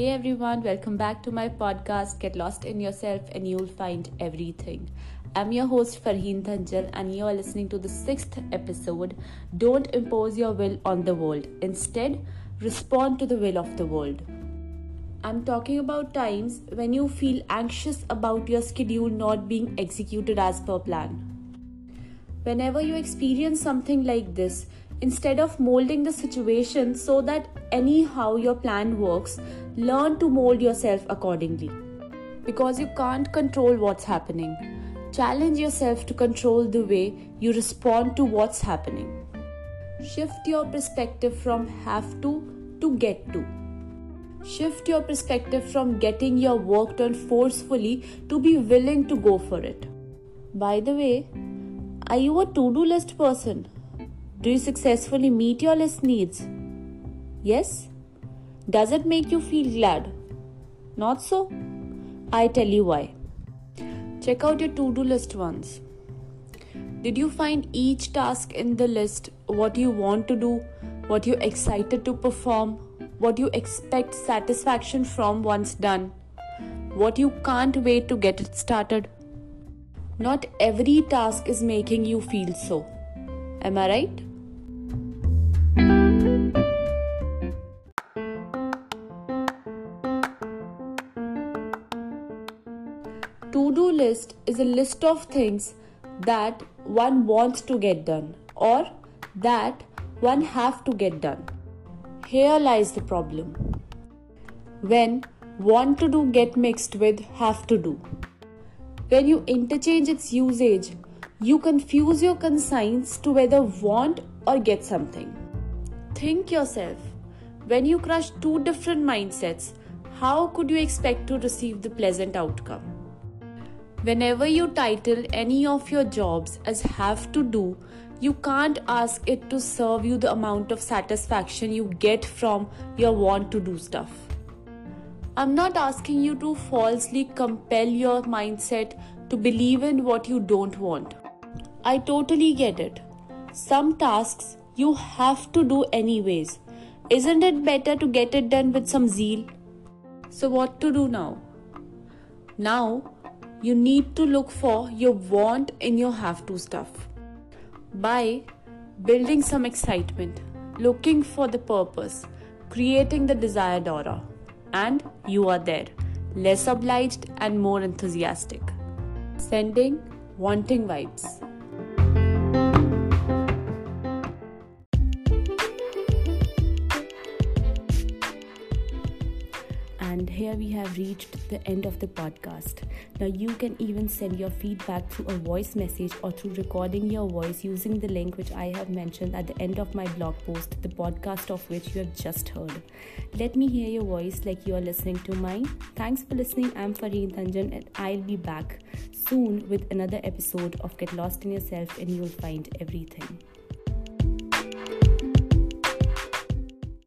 Hey everyone, welcome back to my podcast Get Lost in Yourself and You'll Find Everything. I'm your host Farheen Thanjal and you are listening to the sixth episode Don't Impose Your Will on the World. Instead, respond to the will of the world. I'm talking about times when you feel anxious about your schedule not being executed as per plan. Whenever you experience something like this, instead of molding the situation so that anyhow your plan works, learn to mold yourself accordingly. Because you can't control what's happening. Challenge yourself to control the way you respond to what's happening. Shift your perspective from have to to get to. Shift your perspective from getting your work done forcefully to be willing to go for it. By the way, are you a to do list person? Do you successfully meet your list needs? Yes? Does it make you feel glad? Not so? I tell you why. Check out your to do list once. Did you find each task in the list what you want to do, what you're excited to perform, what you expect satisfaction from once done, what you can't wait to get it started? Not every task is making you feel so. Am I right? To do list is a list of things that one wants to get done or that one have to get done. Here lies the problem. When want to do get mixed with have to do. When you interchange its usage, you confuse your conscience to whether want or get something. Think yourself. When you crush two different mindsets, how could you expect to receive the pleasant outcome? Whenever you title any of your jobs as have to do, you can't ask it to serve you the amount of satisfaction you get from your want to do stuff. I'm not asking you to falsely compel your mindset to believe in what you don't want. I totally get it. Some tasks you have to do anyways. Isn't it better to get it done with some zeal? So, what to do now? Now, you need to look for your want in your have to stuff by building some excitement, looking for the purpose, creating the desired aura, and you are there, less obliged and more enthusiastic. Sending wanting vibes. Here we have reached the end of the podcast. Now, you can even send your feedback through a voice message or through recording your voice using the link which I have mentioned at the end of my blog post, the podcast of which you have just heard. Let me hear your voice like you are listening to mine. Thanks for listening. I'm Farheen Thanjan, and I'll be back soon with another episode of Get Lost in Yourself, and you'll find everything.